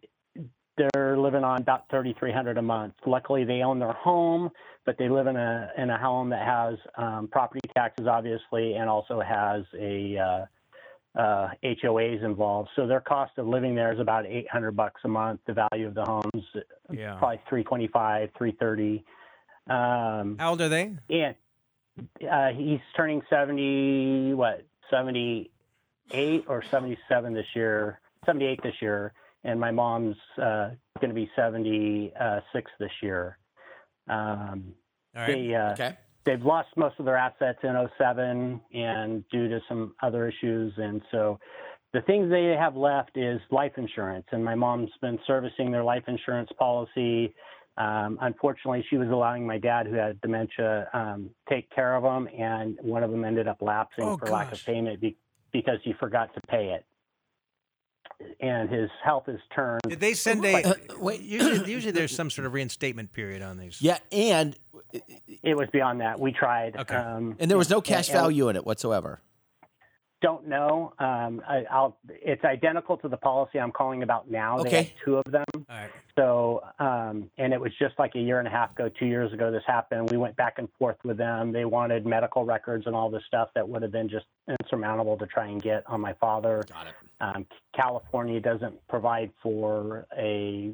they're living on about thirty three hundred a month. Luckily, they own their home, but they live in a in a home that has um, property taxes, obviously, and also has a uh, uh, HOAs involved. So their cost of living there is about eight hundred bucks a month. The value of the homes yeah. probably three twenty five, three thirty. Um, How old are they? and uh, he's turning 70, what, 78 or 77 this year, 78 this year. And my mom's uh, going to be 76 this year. Um, All right. they, uh, Okay. they've lost most of their assets in 07 and due to some other issues. And so the things they have left is life insurance. And my mom's been servicing their life insurance policy. Um, unfortunately, she was allowing my dad, who had dementia, um, take care of them, and one of them ended up lapsing Oh, for lack of payment be- because he forgot to pay it. And his health has turned. Did they send a? Uh, wait. Usually, usually there's some sort of reinstatement period on these. Yeah, and It was beyond that. We tried. Okay. Um, and there was no cash and- value in it whatsoever. Don't know. Um, I, I'll. It's identical to the policy I'm calling about now. They Okay. have two of them. All right. So, um, and it was just like a year and a half ago, two years ago, this happened. We went back and forth with them. They wanted medical records and all this stuff that would have been just insurmountable to try and get on my father. Got it. Um, California doesn't provide for a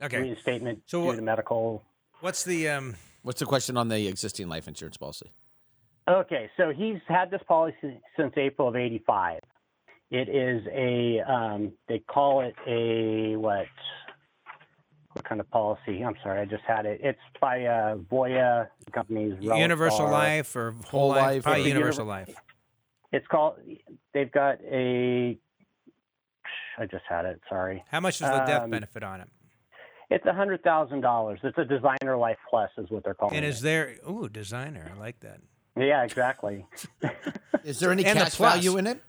Okay. reinstatement So due what- to medical. What's the um? What's the question on the existing life insurance policy? Okay, so he's had this policy since April of '85. It is a um, they call it a what? What kind of policy? I'm sorry, I just had it. It's by uh, Voya companies. Universal ReliaStar. Life or whole, Whole life? life Probably or- Universal Life. It's called. They've got a. I just had it. Sorry. How much is the death Um, benefit on it? It's a hundred thousand dollars. It's a designer life plus, is what they're calling And it. is there? Ooh, designer. I like that. Yeah, exactly. Is there any And the cash plus. value in it?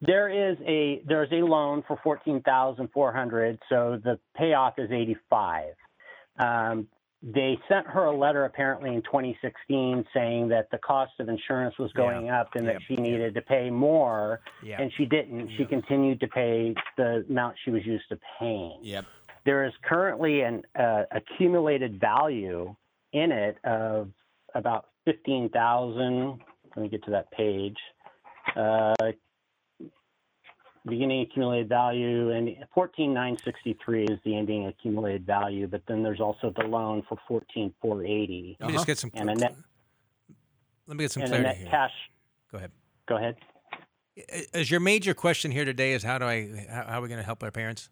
There is a there's a loan for fourteen thousand four hundred, so the payoff is eighty five. Um, they sent her a letter apparently in 2016 saying that the cost of insurance was going up and that Yep. she needed to pay more, Yeah. and she didn't. She continued to pay the amount she was used to paying. Yep. There is currently an uh, accumulated value in it of about fifteen thousand. Let me get to that page. Uh, beginning accumulated value and fourteen nine sixty three is the ending accumulated value, but then there's also the loan for fourteen four eighty Let me just get some. and a net Let me get some clarity here. cash. Go ahead. Go ahead. Is your major question here today is how do I how, are we going to help our parents?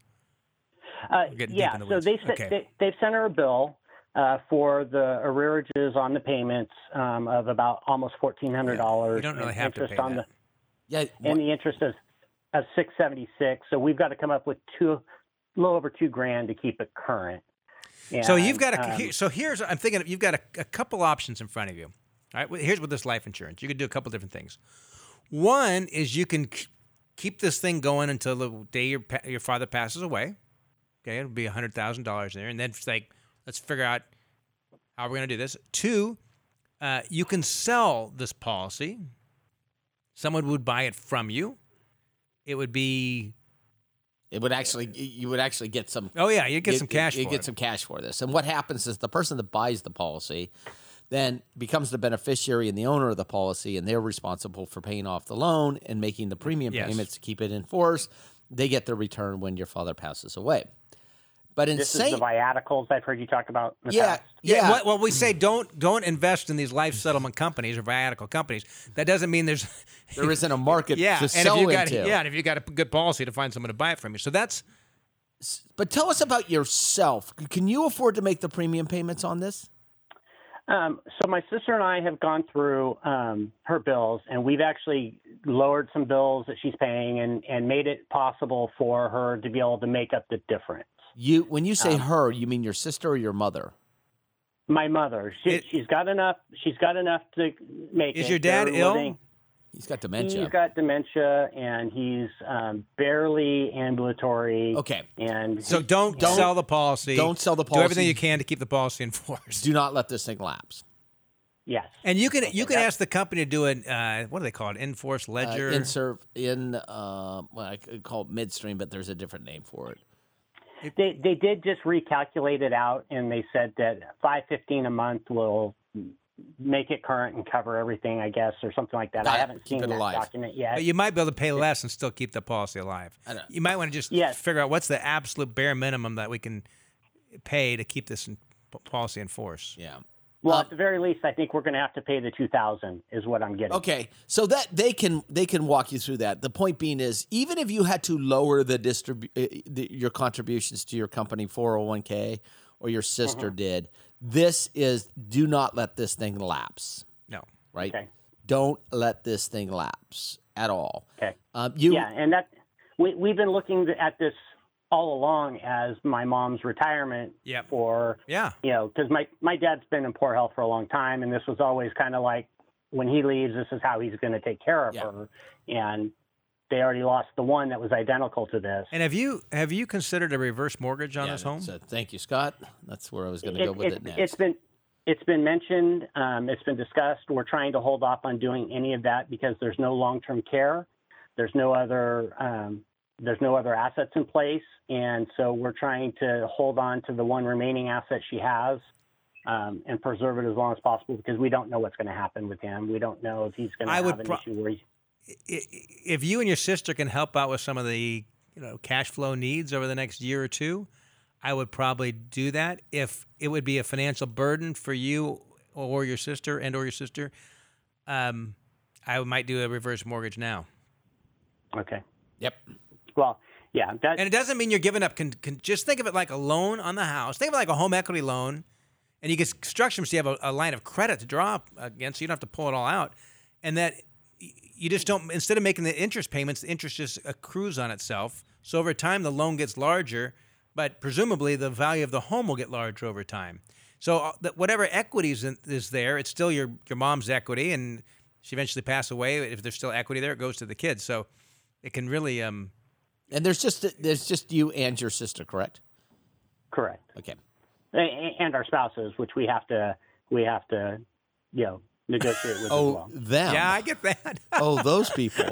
Uh, We're getting deep yeah, so they, Okay. they they've sent her a bill uh, for the arrearages on the payments um, of about almost fourteen hundred dollars. You don't really have to interest pay on that. Yeah. and the interest is of six seventy six. So we've got to come up with two, a little over two grand to keep it current. so And, you've got a. um, so here's I'm thinking you've got a, a couple options in front of you. All right. Here's with this life insurance. You could do a couple different things. One is you can keep this thing going until the day your your father passes away. Okay, it'll be hundred thousand dollars there, and then it's like let's figure out how we're going to do this. Two, uh, you can sell this policy. Someone would buy it from you. It would be It would actually, you would actually get some. oh yeah, you get you- some cash. You get it. some cash for this. And what happens is the person that buys the policy then becomes the beneficiary and the owner of the policy, and they're responsible for paying off the loan and making the premium Yes. payments to keep it in force. They get their return when your father passes away. But in This Saint, is the viaticals I've heard you talk about. In the yeah, past. yeah, Well, well, we say don't don't invest in these life settlement companies or viatical companies. That doesn't mean there's there isn't a market yeah, to and sell if you got into. yeah, and if you got a good policy to find someone to buy it from you. So that's But tell us about yourself. Can you afford to make the premium payments on this? Um, so my sister and I have gone through um, her bills, and we've actually lowered some bills that she's paying, and and made it possible for her to be able to make up the difference. You when you say Um, her, you mean your sister or your mother? My mother, she, It- she's got enough. She's got enough to make. Is it. your dad They're ill? living- He's got dementia. He's got dementia, and he's um, barely ambulatory. okay. And so don't, Don't- sell the policy. don't sell the policy. Do everything you can to keep the policy in force. Do not let this thing lapse. yes, And you can you can that's- ask the company to do an uh, what do they call it? Enforce Uh, ledger. in serve in uh, well, I could call it midstream, but there's a different name for it. They they did just recalculate it out, and they said that five fifteen a month will make it current and cover everything, I guess, or something like that. Got I haven't Keep seen that alive. document yet. but you might be able to pay less and still keep the policy alive. I know. You might want to just Yes. figure out what's the absolute bare minimum that we can pay to keep this in, policy in force. Yeah. Well, Um, at the very least, I think we're going to have to pay the two thousand. Is what I'm getting. Okay, so that they can they can walk you through that. The point being is, even if you had to lower the distribu- uh, the, your contributions to your company 401k or your sister Mm-hmm. did, this is do not let this thing lapse. No. Right? Okay. Don't let this thing lapse at all. Okay. Um, you yeah, and that we we've been looking at this all along as my mom's retirement Yep. for Yeah. you know, because my my dad's been in poor health for a long time, and this was always kind of like when he leaves, this is how he's going to take care of Yeah. her, and they already lost the one that was identical to this. And have you have you considered a reverse mortgage on yeah, this home? so thank you, Scott. That's where I was going to go with it next. It's been it's been mentioned, um, it's been discussed. We're trying to hold off on doing any of that because there's no long term care, there's no other um, there's no other assets in place, and so we're trying to hold on to the one remaining asset she has. Um, and preserve it as long as possible because we don't know what's going to happen with him. We don't know if he's going to have would an pro- issue where he, if you and your sister can help out with some of the you know cash flow needs over the next year or two, I would probably do that. If it would be a financial burden for you or your sister and or your sister, um, I might do a reverse mortgage now. okay. yep. Well, yeah, that And it doesn't mean you're giving up. Just think of it like a loan on the house. Think of it like a home equity loan, and you get construction so you have a, a line of credit to draw against. So you don't have to pull it all out, and that you just don't. Instead of making the interest payments, the interest just accrues on itself. So over time, the loan gets larger, but presumably the value of the home will get larger over time. So uh, whatever equity is, there, it's still your your mom's equity, and she eventually pass away. If there's still equity there, it goes to the kids. So it can really um, And there's just there's just you and your sister, correct? correct. Okay. And our spouses, which we have to we have to you know negotiate with as Oh, well. them. yeah, I get that. oh, those people.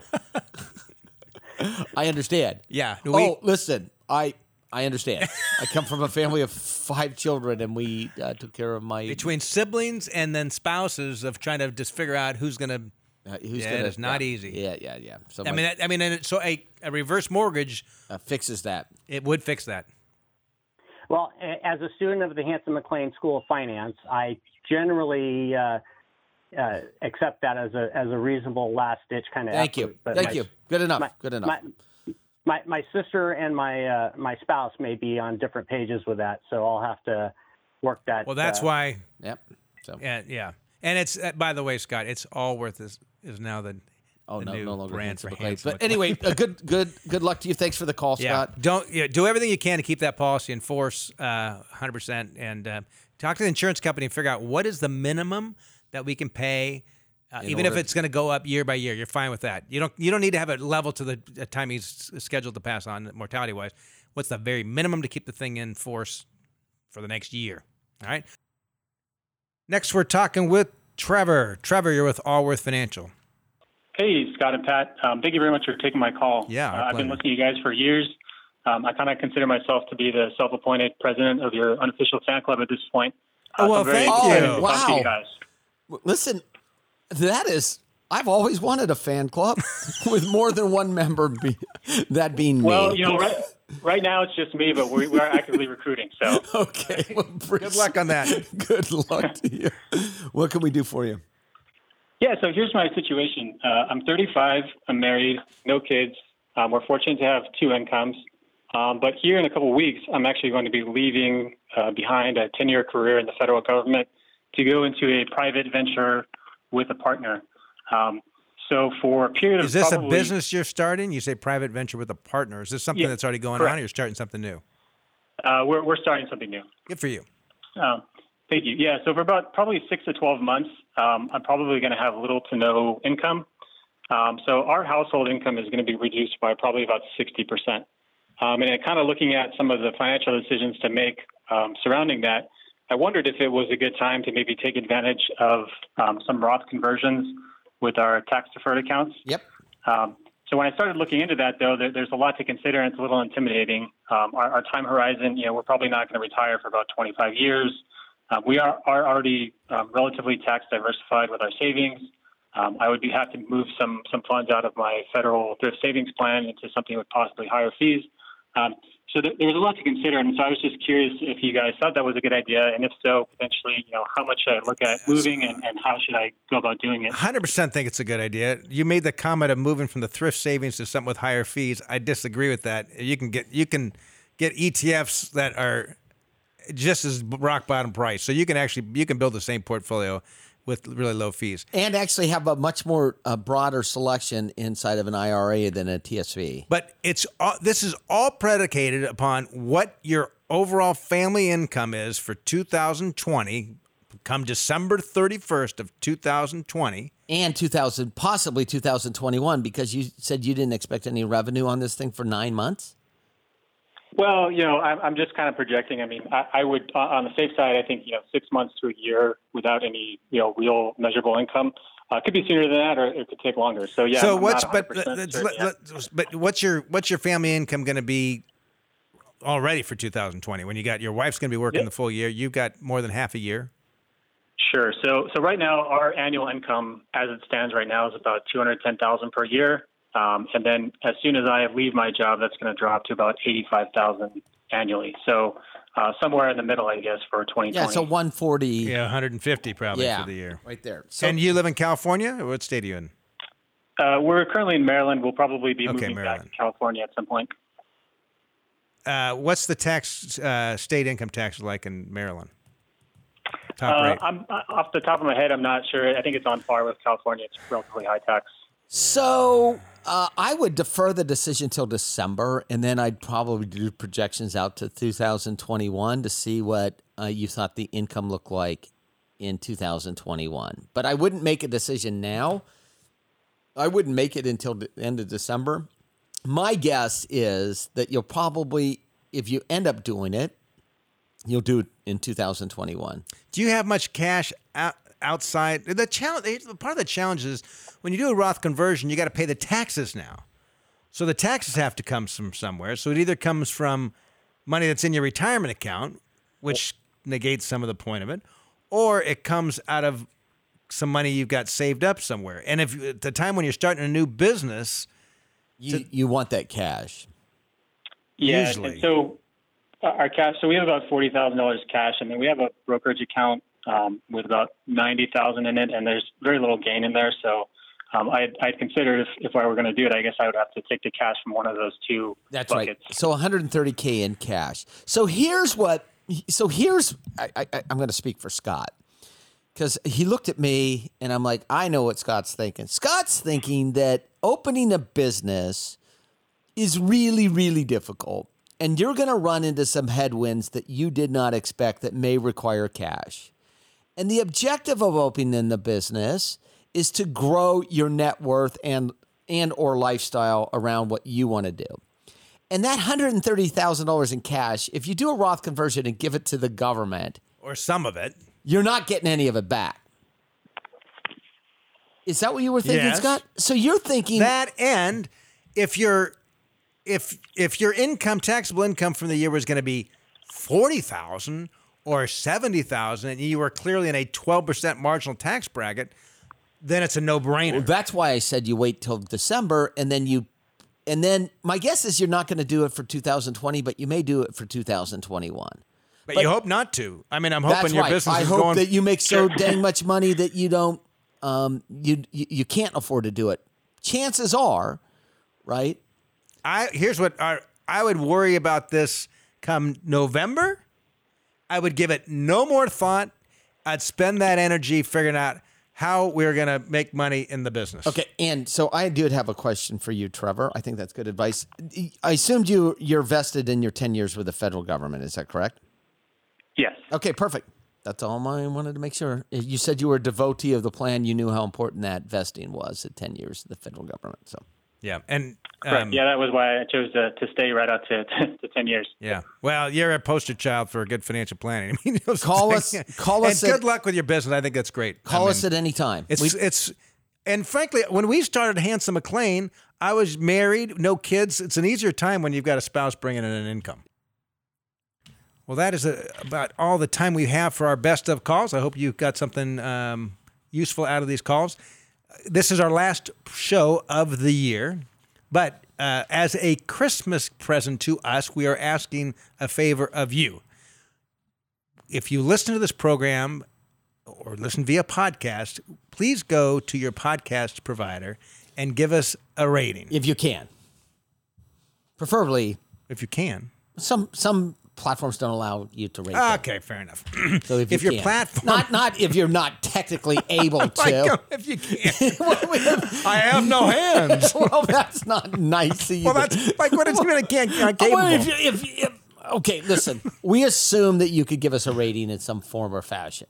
I understand. Yeah. We, oh, listen, I I understand. I come from a family of five children, and we uh, took care of my. between siblings and then spouses of trying to just figure out who's going to. Uh, who's Yeah, gonna, it's not yeah, easy. Yeah, yeah, yeah. So I mean, that- I mean, and it- so a, a reverse mortgage uh, fixes that. it would fix that. Well, as a student of the Hanson McLean School of Finance, I generally uh, uh, accept that as a as a reasonable last ditch kind of. Thank you. But Thank my- you. Good enough. my- Good enough. My, my my sister and my uh, my spouse may be on different pages with that, so I'll have to work that. Well, that's uh, why. yep. So Yeah, yeah. And it's uh, by the way, Scott, it's Allworth is is now the oh the no, new no longer brand for. But anyway, uh, good good good luck to you. Thanks for the call, yeah. Scott. Don't yeah, do everything you can to keep that policy in force, uh, hundred percent, and uh, talk to the insurance company and figure out what is the minimum that we can pay. Uh, even if it's going to go up year by year, you're fine with that. You don't you don't need to have it level to the the time he's scheduled to pass on mortality wise. What's the very minimum to keep the thing in force for the next year? All right. Next, we're talking with Trevor. Trevor, you're with Allworth Financial. Hey, Scott and Pat. Um, thank you very much for taking my call. Yeah, uh, I've been pleasure. listening to you guys for years. Um, I kind of consider myself to be the self-appointed president of your unofficial fan club at this point. Uh, Oh, well, I'm thank you. to talk to Wow. you guys. Listen, that is. I've always wanted a fan club with more than one member. Be, that being Well, me. you know, right, right now it's just me, but we, we are actively recruiting. So okay. Well, Good luck on that. Good luck to you. What can we do for you? Yeah, so here's my situation. Uh, I'm 35. I'm married, no kids. Um, we're fortunate to have two incomes. Um, but here in a couple of weeks, I'm actually going to be leaving uh, behind a 10 year career in the federal government to go into a private venture with a partner. Um, so for a period of Is this a business you're starting? You say private venture with a partner. Is this something Yeah, that's already going correct. on, or you're starting something new? Uh, we're, we're starting something new. Good for you. Um, thank you. Yeah, so for about probably six to 12 months, um, I'm probably going to have little to no income. Um, so our household income is going to be reduced by probably about 60%. Um, and kind of looking at some of the financial decisions to make um, surrounding that, I wondered if it was a good time to maybe take advantage of um, some Roth conversions with our tax deferred accounts. Yep. Um, so when I started looking into that, though, there, there's a lot to consider, and it's a little intimidating. Um, our, our time horizon, you know, we're probably not going to retire for about 25 years. Uh, we are, are already um, relatively tax diversified with our savings. Um, I would be have to move some some funds out of my federal thrift savings plan into something with possibly higher fees. Um, so there, there was a lot to consider, and so I was just curious if you guys thought that was a good idea, and if so, potentially, you know, how much should I look at moving, and, and how should I go about doing it? 100% think it's a good idea. You made the comment of moving from the thrift savings to something with higher fees. I disagree with that. You can get you can get ETFs that are just as rock bottom price. So you can actually you can build the same portfolio with really low fees. And actually have a much more uh, broader selection inside of an IRA than a TSP. But it's all, this is all predicated upon what your overall family income is for 2020 come December 31st of 2020. And 2000, possibly 2021, because you said you didn't expect any revenue on this thing for nine months. Well, you know, I'm, I'm just kind of projecting. I mean, I, I would, on- on the safe side, I think, you know, six months to a year without any, you know, real measurable income. Uh, could be sooner than that, or it could take longer. So yeah. so I'm what's not but 100% let's- certain let's- but what's your what's your family income going to be already for 2020 when you got your wife's going to be working Yeah. the full year you've got more than half a year Sure. So so right now, our annual income, as it stands right now, is about two hundred ten thousand per year. Um, and then as soon as I leave my job, that's going to drop to about eighty five thousand annually. So uh, somewhere in the middle, I guess, for twenty Yeah, twenty. so 140. yeah 150 probably Yeah, for the year right there. So, and you live in California or what state are you in uh, we're currently in Maryland. We'll probably be Okay, moving back to California at some point. uh, what's the tax uh, state income tax like in Maryland top Uh, rate I'm uh, off the top of my head. I'm not sure. I think it's on par with California. It's relatively high tax. so uh, I would defer the decision till December, and then I'd probably do projections out to 2021 to see what uh, you thought the income looked like in 2021. But I wouldn't make a decision now. I wouldn't make it until the end of December. My guess is that you'll probably, if you end up doing it, you'll do it in 2021. Do you have much cash out, outside the challenge? Part of the challenge is when you do a Roth conversion, you got to pay the taxes now. So the taxes have to come from somewhere. So it either comes from money that's in your retirement account, which negates some of the point of it, or it comes out of some money you've got saved up somewhere. And if at the time when you're starting a new business, You, you want that cash. Yeah. Usually. And so uh, our cash. So we have about forty thousand dollars cash, and then we have a brokerage account um, with about ninety thousand in it, and there's very little gain in there. So um, I'd, I'd consider if, if I were going to do it, I guess I would have to take the cash from one of those two That's buckets. right. So 130k in cash. So here's what. So here's. I, I, I'm going to speak for Scott because he looked at me and I'm like, I know what Scott's thinking. Scott's thinking that opening a business is really, really difficult, and you're going to run into some headwinds that you did not expect that may require cash. And the objective of opening the business is to grow your net worth and and or lifestyle around what you want to do. And that $130,000 in cash, if you do a Roth conversion and give it to the government, or some of it, you're not getting any of it back. Is that what you were thinking, Yes. Scott? So you're thinking that and if your if if your income taxable income from the year was going to be forty thousand or seventy thousand, and you were clearly in a twelve percent marginal tax bracket, then it's a no brainer. Well, that's why I said you wait till December and then you and then my guess is you're not going to do it for 2020, but you may do it for 2021. but, you hope not to. I mean, I'm hoping your right. business I is hope going. that you make so dang much money that you don't um you you, you can't afford to do it. Chances are, right? I here's what I, I would worry about this come November. I would give it no more thought. I'd spend that energy figuring out how we're going to make money in the business. Okay, and so I did have a question for you, Trevor. I think that's good advice. I assumed you you're vested in your 10 years with the federal government. Is that correct? Yes. Okay, perfect. That's all I wanted to make sure. You said you were a devotee of the plan. You knew how important that vesting was at 10 years of the federal government. So Yeah, and um, yeah, that was why I chose to, to stay right out to, to 10 years. Yeah. Well, you're a poster child for good financial planning. I mean, those Call things- us- call and us good at- luck with your business. I think that's great. I call mean, us at any time. It's We- it's and frankly, when we started Hanson McLean, I was married, no kids. It's an easier time when you've got a spouse bringing in an income. Well, that is uh about all the time we have for our best of calls. I hope you got something um, useful out of these calls. This is our last show of the year, but uh, as a Christmas present to us, we are asking a favor of you. If you listen to this program or listen via podcast, please go to your podcast provider and give us a rating if you can. Preferably, if you can. some some platforms don't allow you to rate. them. Okay, fair enough. So if, if you your can. platform- not not if you're not technically oh able Like, to. if you can't, I have no hands. well, that's not nice. Either. Well, that's like what does it mean? I can't. I'm Oh, well, if, you- if, if, okay, listen. We assume that you could give us a rating in some form or fashion.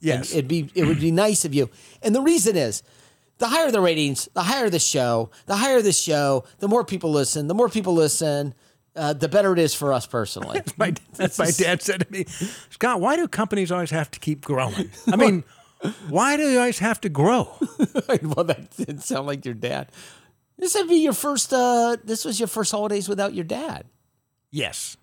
yes. It'd be it would be nice of you. And the reason is the higher the ratings, the higher the show, the higher the show, the more people listen, the more people listen, uh, the better it is for us personally. my, that's my dad said to me, Scott, why do companies always have to keep growing? I mean, why do they always have to grow? well, that didn't sound like your dad. This would be your first. Uh, this was your first holidays without your dad. Yes.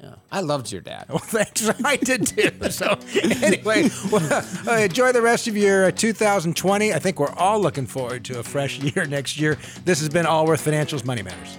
Yeah, I loved your dad. Well, that's I did too. So anyway, well, uh, enjoy the rest of your uh, 2020. I think we're all looking forward to a fresh year next year. This has been Allworth Financials Money Matters.